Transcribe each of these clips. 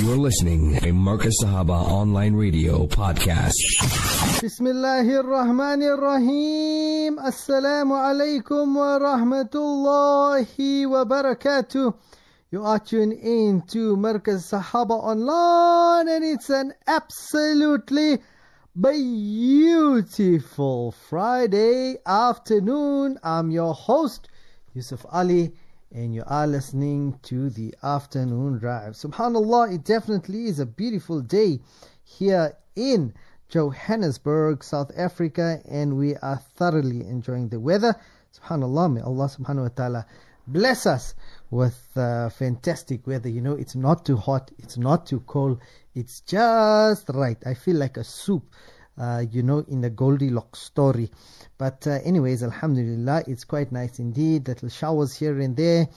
You're listening to Markaz Sahaba Online Radio Podcast. Bismillahir Rahmanir Rahim. Assalamu alaikum wa rahmatullahi wa barakatuh. You are tuned in to Markaz Sahaba Online, and it's an absolutely beautiful Friday afternoon. I'm your host, Yusuf Ali and you are listening to the afternoon drive. Subhanallah, it definitely is a beautiful day here in Johannesburg, South Africa, and we are thoroughly enjoying the weather. Subhanallah, may Allah subhanahu wa ta'ala bless us with uh, fantastic weather. You know, it's not too hot, it's not too cold, it's just right. I feel like a soup, uh, you know, in the Goldilocks story. But, uh, anyways, Alhamdulillah, it's quite nice indeed. Little showers here and there,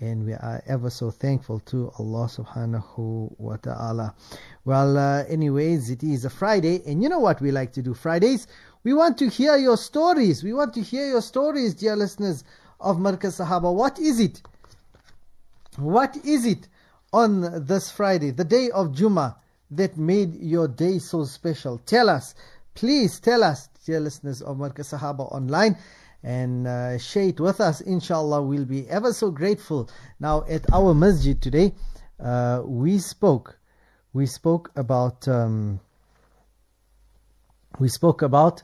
and we are ever so thankful to Allah subhanahu wa ta'ala. Well, uh, anyways, it is a Friday, and you know what we like to do Fridays? We want to hear your stories. We want to hear your stories, dear listeners of Markaz Sahaba. What is it? What is it on this Friday, the day of Jummah, that made your day so special? Tell us. Please tell us, dear listeners of Markaz Sahaba online, and uh, share it with us. Inshallah, we'll be ever so grateful. Now, at our masjid today, uh, we spoke. We spoke about. Um, we spoke about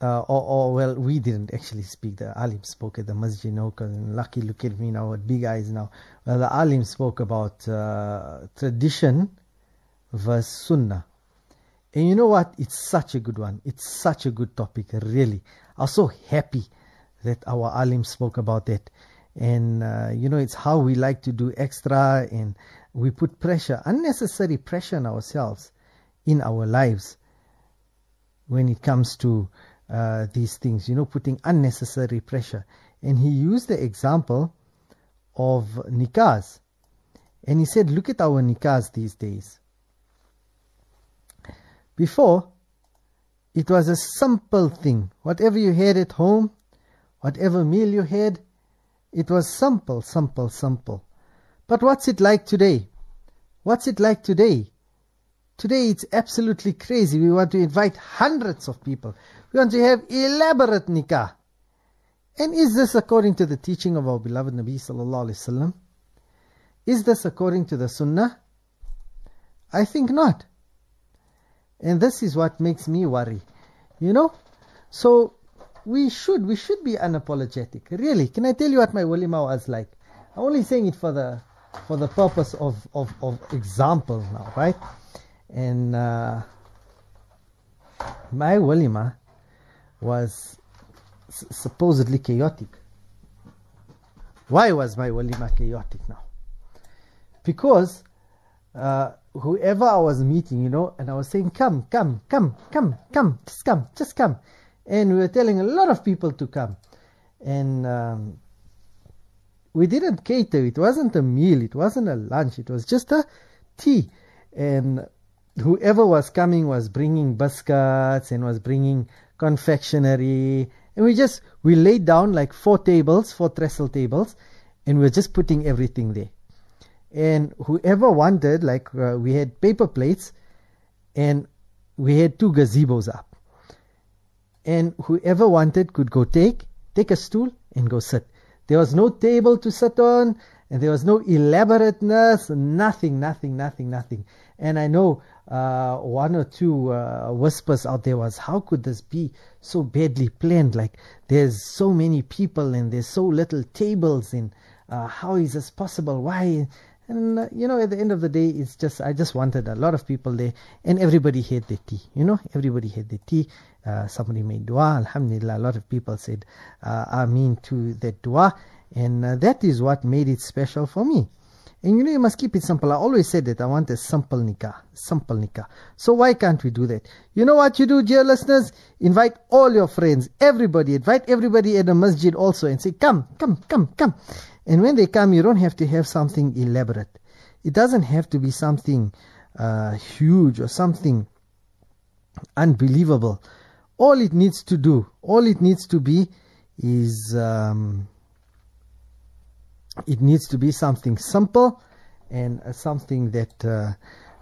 uh, or, or, well, we didn't actually speak. The alim spoke at the masjid. No, lucky, look at me now with big eyes now. Well, the alim spoke about uh, tradition versus sunnah. And you know what? It's such a good one. It's such a good topic, really. I'm so happy that our alim spoke about that. And, uh, you know, it's how we like to do extra and we put pressure, unnecessary pressure on ourselves in our lives when it comes to uh, these things, you know, putting unnecessary pressure. And he used the example of nikahs. And he said, look at our nikahs these days. Before, it was a simple thing. Whatever you had at home, whatever meal you had, it was simple, simple, simple. But what's it like today? What's it like today? Today it's absolutely crazy. We want to invite hundreds of people. We want to have elaborate nikah. And is this according to the teaching of our beloved Nabi sallallahu alaihi wasallam? Is this according to the sunnah? I think not. And this is what makes me worry. You know? So we should we should be unapologetic. Really. Can I tell you what my walima was like? I'm only saying it for the for the purpose of, of, of example now, right? And uh, my walima was supposedly chaotic. Why was my walima chaotic now? Because uh, whoever I was meeting, you know, and I was saying, come, come, come, come, come, just come, just come. And we were telling a lot of people to come. And um, we didn't cater. It wasn't a meal. It wasn't a lunch. It was just a tea. And whoever was coming was bringing biscuits and was bringing confectionery. And we just, we laid down like four tables, four trestle tables, and we are just putting everything there. And whoever wanted, like uh, we had paper plates, and we had two gazebos up. And whoever wanted could go take, take a stool and go sit. There was no table to sit on, and there was no elaborateness, nothing, nothing, nothing, nothing. And I know uh, one or two uh, whispers out there was, how could this be so badly planned? Like there's so many people and there's so little tables, and uh, how is this possible? Why? And uh, you know, at the end of the day, it's just I just wanted a lot of people there, and everybody had their tea. You know, everybody had their tea. Uh, somebody made dua. Alhamdulillah, a lot of people said uh, Ameen to that dua, and that is what made it special for me. And you know, you must keep it simple. I always said that I want a simple nikah. Simple nikah. So why can't we do that? You know what you do, dear listeners? Invite all your friends, everybody. Invite everybody at the masjid also and say, come, come, come, come. And when they come, you don't have to have something elaborate. It doesn't have to be something uh, huge or something unbelievable. All it needs to do, all it needs to be is um, it needs to be something simple and uh, something that uh,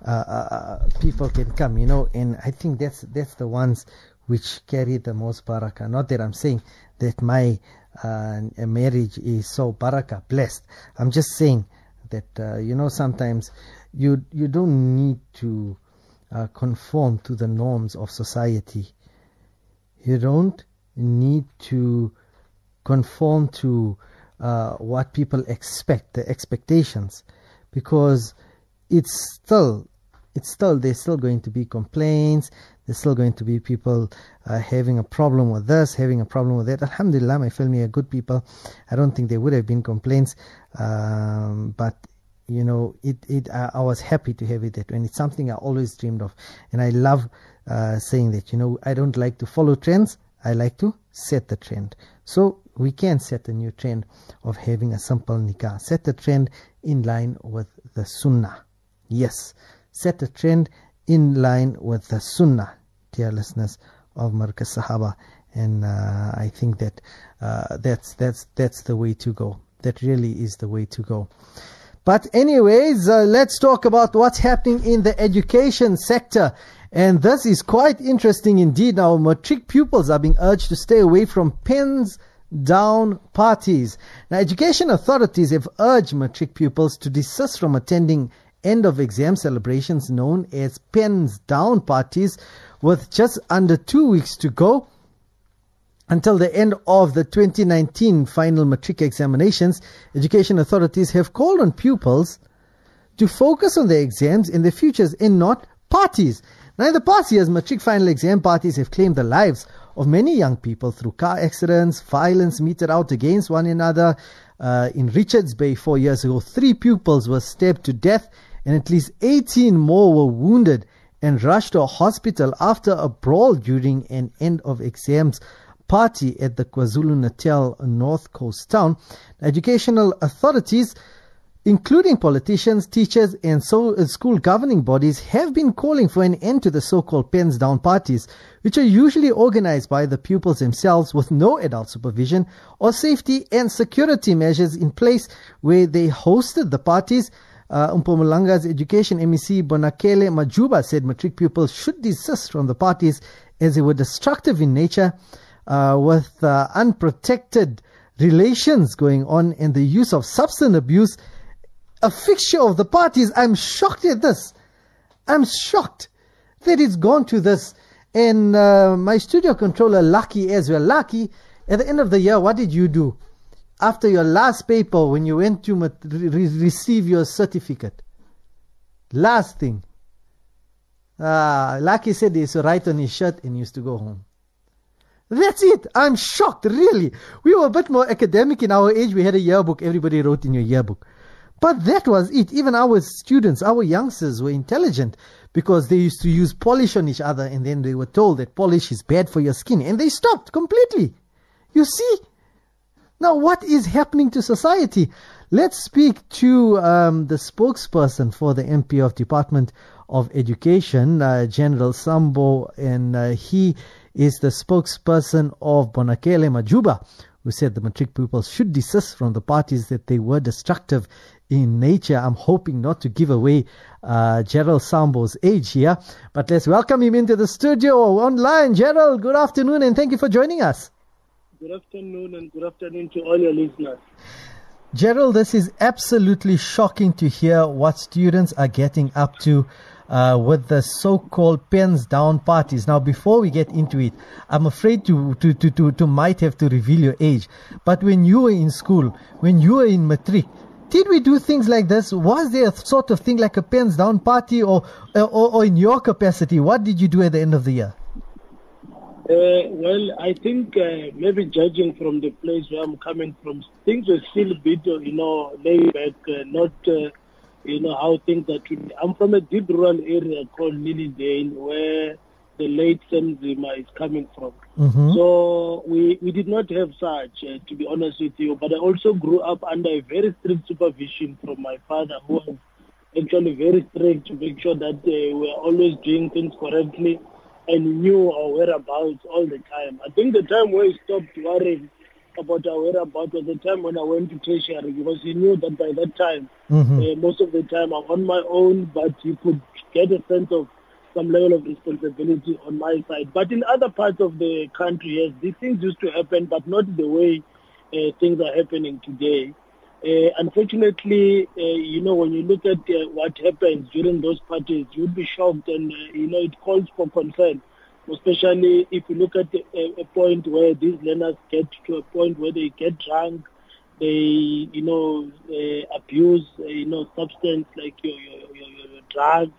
uh, uh, people can come, you know. And I think that's that's the ones which carry the most barakah. Not that I'm saying that my uh, marriage is so barakah blessed. I'm just saying that uh, you know sometimes you you don't need to uh, conform to the norms of society. You don't need to conform to uh, what people expect, the expectations, because it's still it's still there's still going to be complaints there's still going to be people uh, having a problem with this having a problem with that. Alhamdulillah my family are good people. I don't think there would have been complaints um, but you know it it I, I, was happy to have it that and it's something i always dreamed of. And i love uh, saying that you know i don't like to follow trends. I like to set the trend. So we can set a new trend of having a simple nikah set the trend in line with the sunnah yes set a trend in line with the Sunnah, dear listeners of Markaz Sahaba. And uh, I think that uh, that's that's that's the way to go. That really is the way to go. But anyways, uh, let's talk about what's happening in the education sector. And this is quite interesting indeed. Now, matric pupils are being urged to stay away from pens down parties. Now, education authorities have urged matric pupils to desist from attending end of exam celebrations known as pens down parties with just under two weeks to go until the end of the 2019 final matric examinations, education authorities have called on pupils to focus on their exams and their futures and not parties. Now, in the past years, matric final exam parties have claimed the lives of many young people through car accidents, violence meted out against one another. Uh, in Richards Bay four years ago, three pupils were stabbed to death and at least 18 more were wounded and rushed to a hospital after a brawl during an end of exams party at the KwaZulu-Natal North Coast town. Educational authorities including politicians, teachers, and so, uh, school governing bodies, have been calling for an end to the so-called pens down parties, which are usually organized by the pupils themselves with no adult supervision or safety and security measures in place where they hosted the parties. Uh, education MEC Bonakele Majuba said matric pupils should desist from the parties as they were destructive in nature uh, with uh, unprotected relations going on and the use of substance abuse. A fixture of the parties. I'm shocked at this. I'm shocked that it's gone to this. And uh, my studio controller, Lucky as well. Lucky, at the end of the year, what did you do? after your last paper when you went to re- receive your certificate. Last thing. Uh, he said, he used to write on his shirt and used to go home. That's it. I'm shocked, really. We were a bit more academic in our age. We had a yearbook. Everybody wrote in your yearbook. But that was it. Even our students, our youngsters were intelligent because they used to use polish on each other and then they were told that polish is bad for your skin and they stopped completely. You see? Now, what is happening to society? Let's speak to um, the spokesperson for the MPF Department of Education, uh, Gerald Sambo, and uh, he is the spokesperson of Bonakele Majuba, who said the matric pupils should desist from the parties that they were destructive in nature. I'm hoping not to give away uh, Gerald Sambo's age here, but let's welcome him into the studio online. Gerald, good afternoon, and thank you for joining us. Good afternoon and good afternoon to all your listeners. Gerald, this is absolutely shocking to hear what students are getting up to uh, with the so-called pens down parties. Now, before we get into it, I'm afraid to, to, to, to, to might have to reveal your age. But when you were in school, when you were in matric, did we do things like this? Was there a sort of thing like a pens down party or, or, or in your capacity? What did you do at the end of the year? Uh, well, I think uh, maybe judging from the place where I'm coming from, things were still a bit, you know, laid back, uh, not, uh, you know, how things are treated. I'm from a deep rural area called Lilydale, where the late Sam Nzima is coming from. Mm-hmm. So we, we did not have such, uh, to be honest with you. But I also grew up under a very strict supervision from my father, who was actually very strict to make sure that uh, we're always doing things correctly and knew our whereabouts all the time. I think the time where he stopped worrying about our whereabouts was the time when I went to tertiary because he knew that by that time, Mhm. uh, most of the time I'm on my own, but he could get a sense of some level of responsibility on my side. But in other parts of the country, yes, these things used to happen, but not the way uh, things are happening today. Uh, unfortunately, uh, you know, when you look at uh, what happens during those parties, you'd be shocked and, uh, you know, it calls for concern, especially if you look at a, a point where these learners get to a point where they get drunk, they, you know, uh, abuse, uh, you know, substance like your, your, your, your, drugs,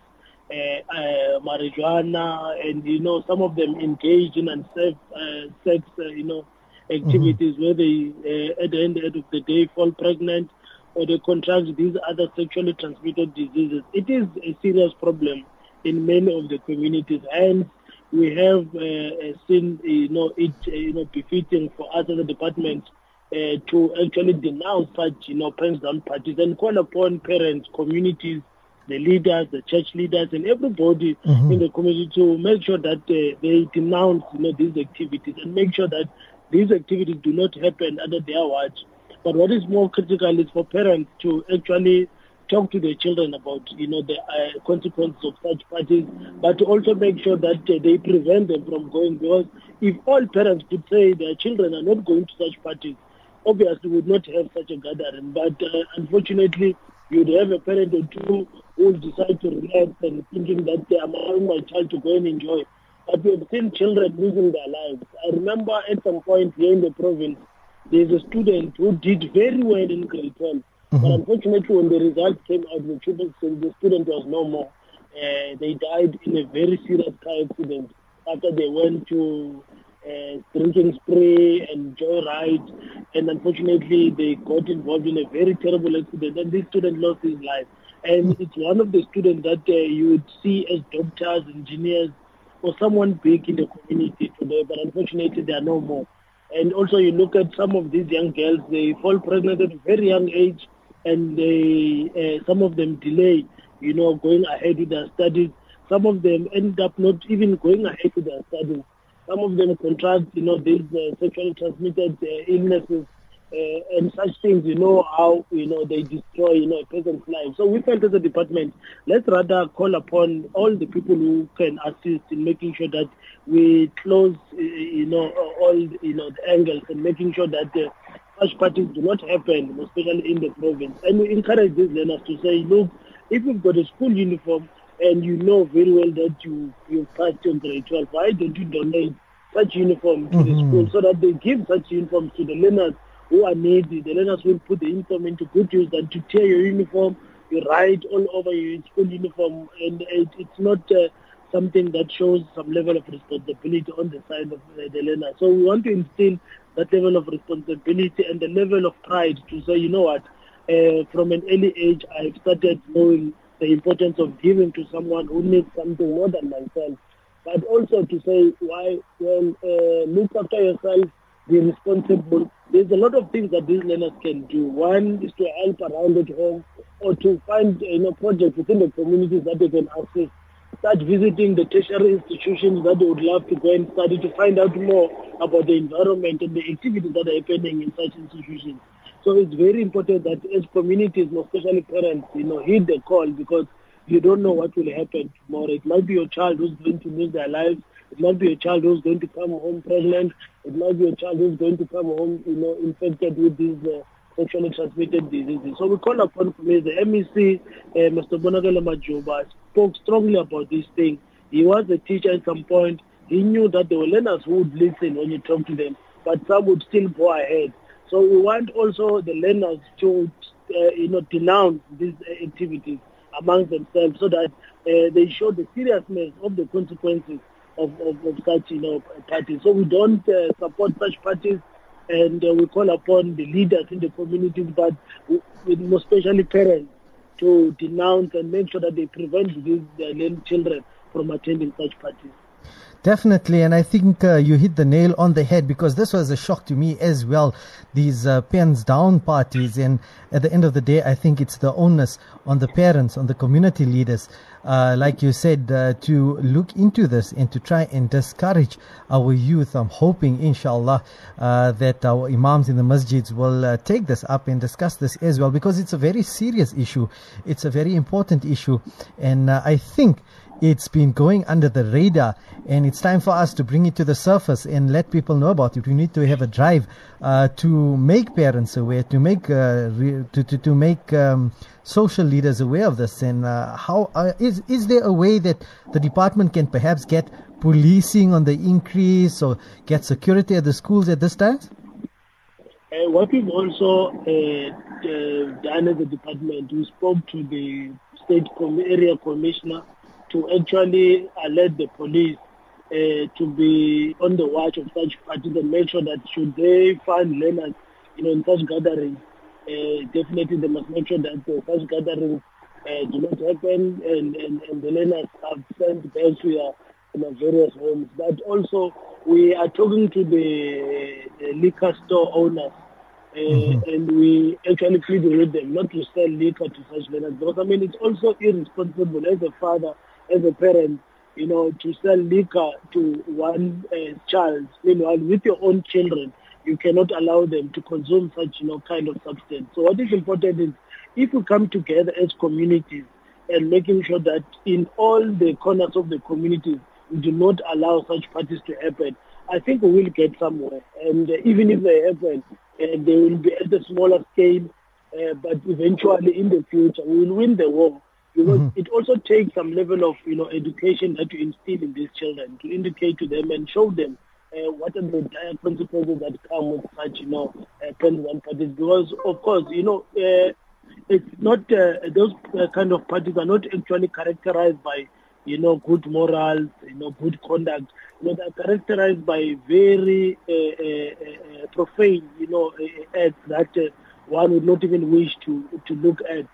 uh, uh, marijuana, and, you know, some of them engage in unsafe uh, sex, uh, you know, activities where they, uh, at the end, end of the day, fall pregnant or they contract these other sexually transmitted diseases. It is a serious problem in many of the communities, and we have uh, seen, you know, it, uh, you know, befitting for us as a department uh, to actually denounce such, you know, pens down parties and call upon parents, communities, the leaders, the church leaders, and everybody in the community to make sure that uh, they denounce, you know, these activities and make sure that these activities do not happen under their watch. But what is more critical is for parents to actually talk to their children about, you know, the uh, consequences of such parties, but also make sure that uh, they prevent them from going. Because if all parents could say their children are not going to such parties, obviously would not have such a gathering. But uh, unfortunately, you'd have a parent or two who decide to relax and thinking that they are allowing my child to go and enjoy. But we have seen children losing their lives. I remember at some point here in the province, there's a student who did very well in grade 12. But unfortunately, when the results came out, the student, the student was no more. Uh, they died in a very serious car accident after they went to uh, drinking spree and joyride. And unfortunately, they got involved in a very terrible accident. And this student lost his life. And it's one of the students that uh, you would see as doctors, engineers, or someone big in the community today. But unfortunately, there are no more. And also, you look at some of these young girls; they fall pregnant at a very young age, and they uh, some of them delay, you know, going ahead with their studies. Some of them end up not even going ahead with their studies. Some of them contract, you know, these uh, sexually transmitted uh, illnesses uh, and such things. You know how you know they destroy, you know, a person's life. So we felt as a department, let's rather call upon all the people who can assist in making sure that we close, uh, you know, all you know the angles and making sure that. Such parties do not happen, especially in the province. And we encourage these learners to say, look, if you've got a school uniform and you know very well that you you passed your grade 12, why don't you donate such uniform to the school so that they give such uniforms to the learners who are needy. The learners will put the uniform into good use than to tear your uniform, you write all over your school uniform, and it, it's not uh, something that shows some level of responsibility on the side of the learner. So we want to instill that level of responsibility and the level of pride to say, you know what, uh, from an early age, I've started knowing the importance of giving to someone who needs something more than myself. But also to say, why, well, uh, look after yourself, be responsible. There's a lot of things that these learners can do. One is to help around at home or to find you know, projects within the communities that they can access start visiting the tertiary institutions that they would love to go and study to find out more about the environment and the activities that are happening in such institutions. So it's very important that as communities, especially parents, you know, heed the call because you don't know what will happen tomorrow. It might be your child who's going to lose their lives. It might be a child who's going to come home pregnant. It might be a child who's going to come home, you know, infected with these uh, sexually transmitted diseases. So we call upon the MEC, uh, Mr. Bonakele Majuba, spoke strongly about this thing. He was a teacher at some point. He knew that were learners would listen when you talk to them, but some would still go ahead. So we want also the learners to, uh, you know, denounce these activities amongst themselves so that uh, they show the seriousness of the consequences of, of, of such, you know, parties. So we don't support such parties and uh, we call upon the leaders in the communities, but with especially parents, to denounce and make sure that they prevent these uh, children from attending such parties. Definitely, and I think uh, you hit the nail on the head because this was a shock to me as well. These uh, pens down parties, and at the end of the day, I think it's the onus on the parents, on the community leaders, uh, like you said, uh, to look into this and to try and discourage our youth. I'm hoping, inshallah, uh, that our imams in the masjids will uh, take this up and discuss this as well because it's a very serious issue. It's a very important issue. And uh, I think it's been going under the radar and it's time for us to bring it to the surface and let people know about it. We need to have a drive uh, to make parents aware, to make uh, re- to, to, to make um, social leaders aware of this. And uh, how uh, is is there a way that the department can perhaps get policing on the increase or get security at the schools at this time? Uh, what we've also done as a department, we spoke to the state com- area commissioner to actually alert the police uh, to be on the watch of such parties and make sure that should they find learners, you know, in such gatherings, uh, definitely they must make sure that uh, such gatherings uh, do not happen and, and, and the learners are sent back to their you know, various homes. But also we are talking to the, the liquor store owners uh, mm-hmm. and we actually pleading with them not to sell liquor to such learners because I mean it's also irresponsible as a father as a parent, you know, to sell liquor to one uh, child, meanwhile with your own children, you cannot allow them to consume such, you know, kind of substance. So what is important is if we come together as communities and making sure that in all the corners of the communities, we do not allow such parties to happen, I think we will get somewhere. And uh, even if they happen, uh, they will be at a smaller scale, uh, but eventually in the future, we will win the war because mm-hmm. it also takes some level of you know education that you instill in these children to indicate to them and show them uh, what are the dire consequences that come with such you know uh, and parties. Because of course you know uh, it's not uh, those uh, kind of parties are not actually characterized by you know good morals you know good conduct. You know they're characterized by very uh, uh, uh, profane you know acts that uh, one would not even wish to to look at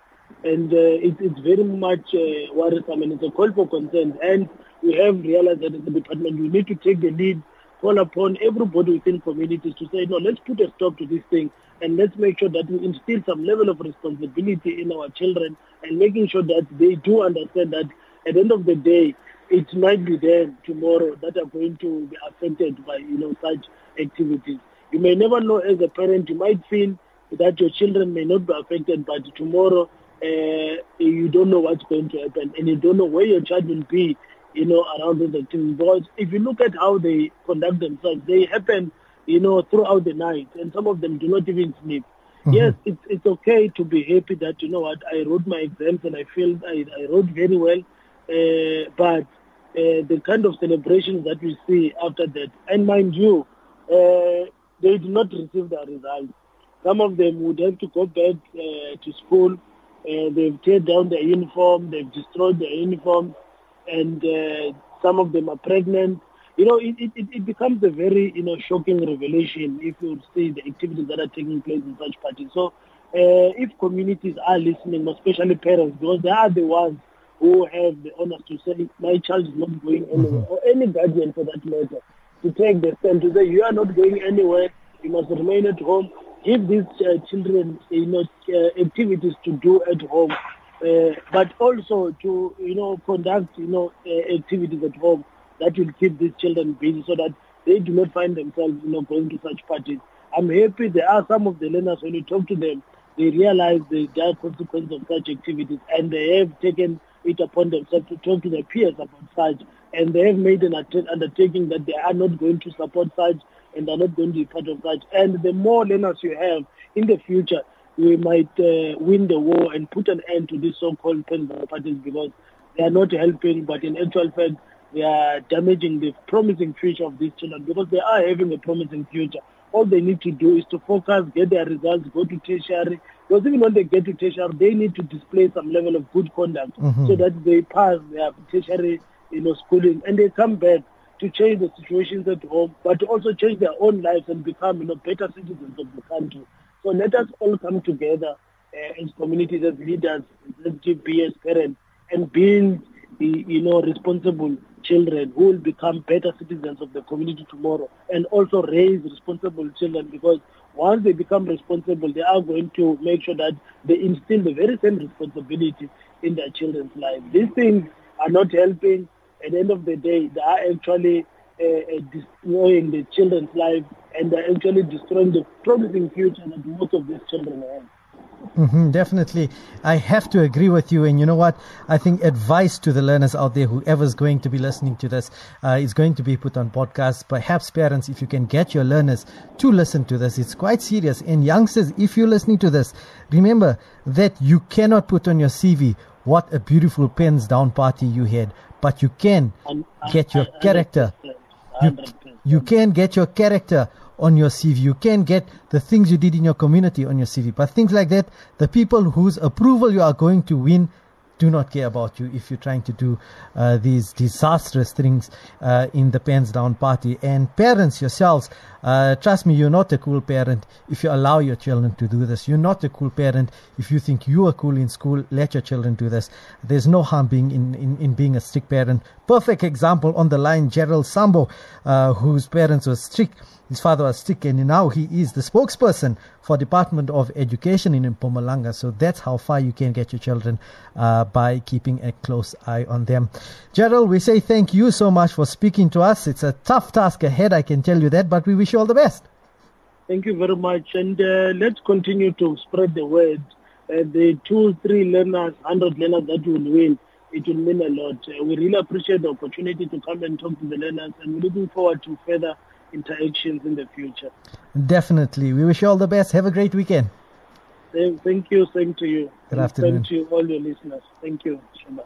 and uh, it, it's very much uh, worrisome and it's a call for concern. And we have realized that as a department, we need to take the lead, call upon everybody within communities to say, no, let's put a stop to this thing and let's make sure that we instill some level of responsibility in our children and making sure that they do understand that at the end of the day, it might be them tomorrow that are going to be affected by, you know, such activities. You may never know as a parent, you might feel that your children may not be affected, but tomorrow uh, you don't know what's going to happen and you don't know where your child will be, you know, around those activities. Because if you look at how they conduct themselves, they happen, you know, throughout the night and some of them do not even sleep. Mm-hmm. Yes, it's, it's okay to be happy that, you know what, I wrote my exams and I feel I, I wrote very well. Uh, but uh, the kind of celebrations that we see after that, and mind you, uh, they did not receive their results. Some of them would have to go back uh, to school uh, they've teared down their uniform, they've destroyed their uniform, and uh, some of them are pregnant. You know, it, it, it becomes a very, you know, shocking revelation if you see the activities that are taking place in such parties. So uh, if communities are listening, especially parents, because they are the ones who have the honor to say, my child is not going anywhere, mm-hmm. or any guardian for that matter, to take the stand to say, you are not going anywhere, you must remain at home, give these uh, children you know uh, activities to do at home uh, but also to you know conduct you know uh, activities at home that will keep these children busy so that they do not find themselves you know going to such parties. I'm happy there are some of the learners when you talk to them they realize the dire consequences of such activities and they have taken it upon themselves to talk to their peers about such. And they have made an undertaking that they are not going to support such and are not going to be part of that. And the more learners you have in the future, we might uh, win the war and put an end to these so-called political parties because they are not helping, but in actual fact, they are damaging the promising future of these children because they are having a promising future. All they need to do is to focus, get their results, go to tertiary. Because even when they get to tertiary, they need to display some level of good conduct mm-hmm. so that they pass their tertiary, you know, schooling and they come back to change the situations at home, but to also change their own lives and become, you know, better citizens of the country. So let us all come together uh, as communities, as leaders, as GP, as parents, and build, the, you know, responsible children who will become better citizens of the community tomorrow, and also raise responsible children because once they become responsible, they are going to make sure that they instill the very same responsibility in their children's lives. These things are not helping. At the end of the day, they are actually uh, uh, destroying the children's life and they're actually destroying the promising future that most of these children have. Mm-hmm, definitely. I have to agree with you. And you know what? I think advice to the learners out there, whoever's going to be listening to this, uh, is going to be put on podcast. Perhaps parents, if you can get your learners to listen to this, it's quite serious. And youngsters, if you're listening to this, remember that you cannot put on your CV what a beautiful pens down party you had, but you can get your character. You, you can get your character on your CV. You can get the things you did in your community on your CV. But things like that, the people whose approval you are going to win do not care about you if you're trying to do uh, these disastrous things uh, in the pens down party. And parents yourselves, uh, trust me, you're not a cool parent if you allow your children to do this. You're not a cool parent if you think you are cool in school. Let your children do this. There's no harm being in, in, in being a strict parent. Perfect example on the line, Gerald Sambo, uh, whose parents were strict his father was sick and now he is the spokesperson for Department of Education in Mpumalanga. So that's how far you can get your children uh, by keeping a close eye on them. Gerald, we say thank you so much for speaking to us. It's a tough task ahead, I can tell you that, but we wish you all the best. Thank you very much. And uh, let's continue to spread the word. Uh, the two, three learners, 100 learners that will win, it will mean a lot. Uh, we really appreciate the opportunity to come and talk to the learners and we're looking forward to further interactions in the future. Definitely. We wish you all the best. Have a great weekend. Thank you. Same to you. Good afternoon. Thank you, all your listeners. Thank you. Shaba.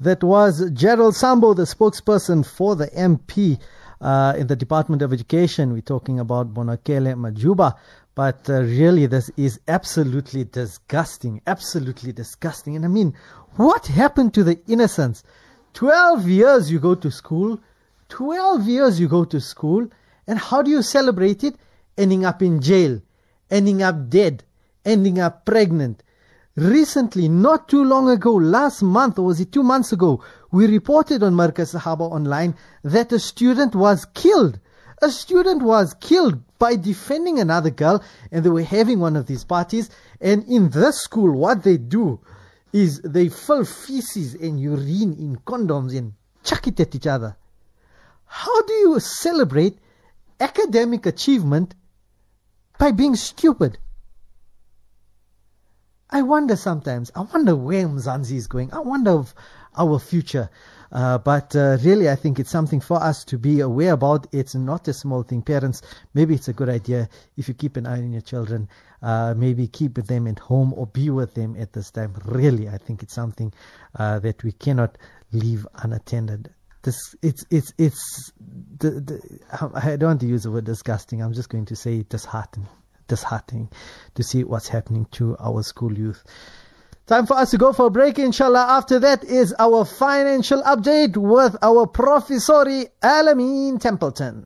That was Gerald Sambo, the spokesperson for the MP uh, in the Department of Education. We're talking about Bonakele Majuba. But uh, really, this is absolutely disgusting. Absolutely disgusting. And I mean, what happened to the innocence? 12 years you go to school, 12 years you go to school, and how do you celebrate it? Ending up in jail, ending up dead, ending up pregnant. Recently, not too long ago, last month, or was it two months ago, we reported on Markaz Sahaba online that a student was killed. A student was killed by defending another girl, and they were having one of these parties. And in this school, what they do is they fill feces and urine in condoms and chuck it at each other. How do you celebrate academic achievement by being stupid? I wonder sometimes. I wonder where Mzansi is going. I wonder of our future. Uh, but uh, really, I think it's something for us to be aware about. It's not a small thing. Parents, maybe it's a good idea if you keep an eye on your children. Uh, maybe keep them at home or be with them at this time. Really, I think it's something uh, that we cannot leave unattended this it's it's it's the, the I don't want to use the word disgusting. I'm just going to say disheartening, disheartening to see what's happening to our school youth. Time for us to go for a break, inshallah. After that is our financial update with our Professori Alameen Templeton.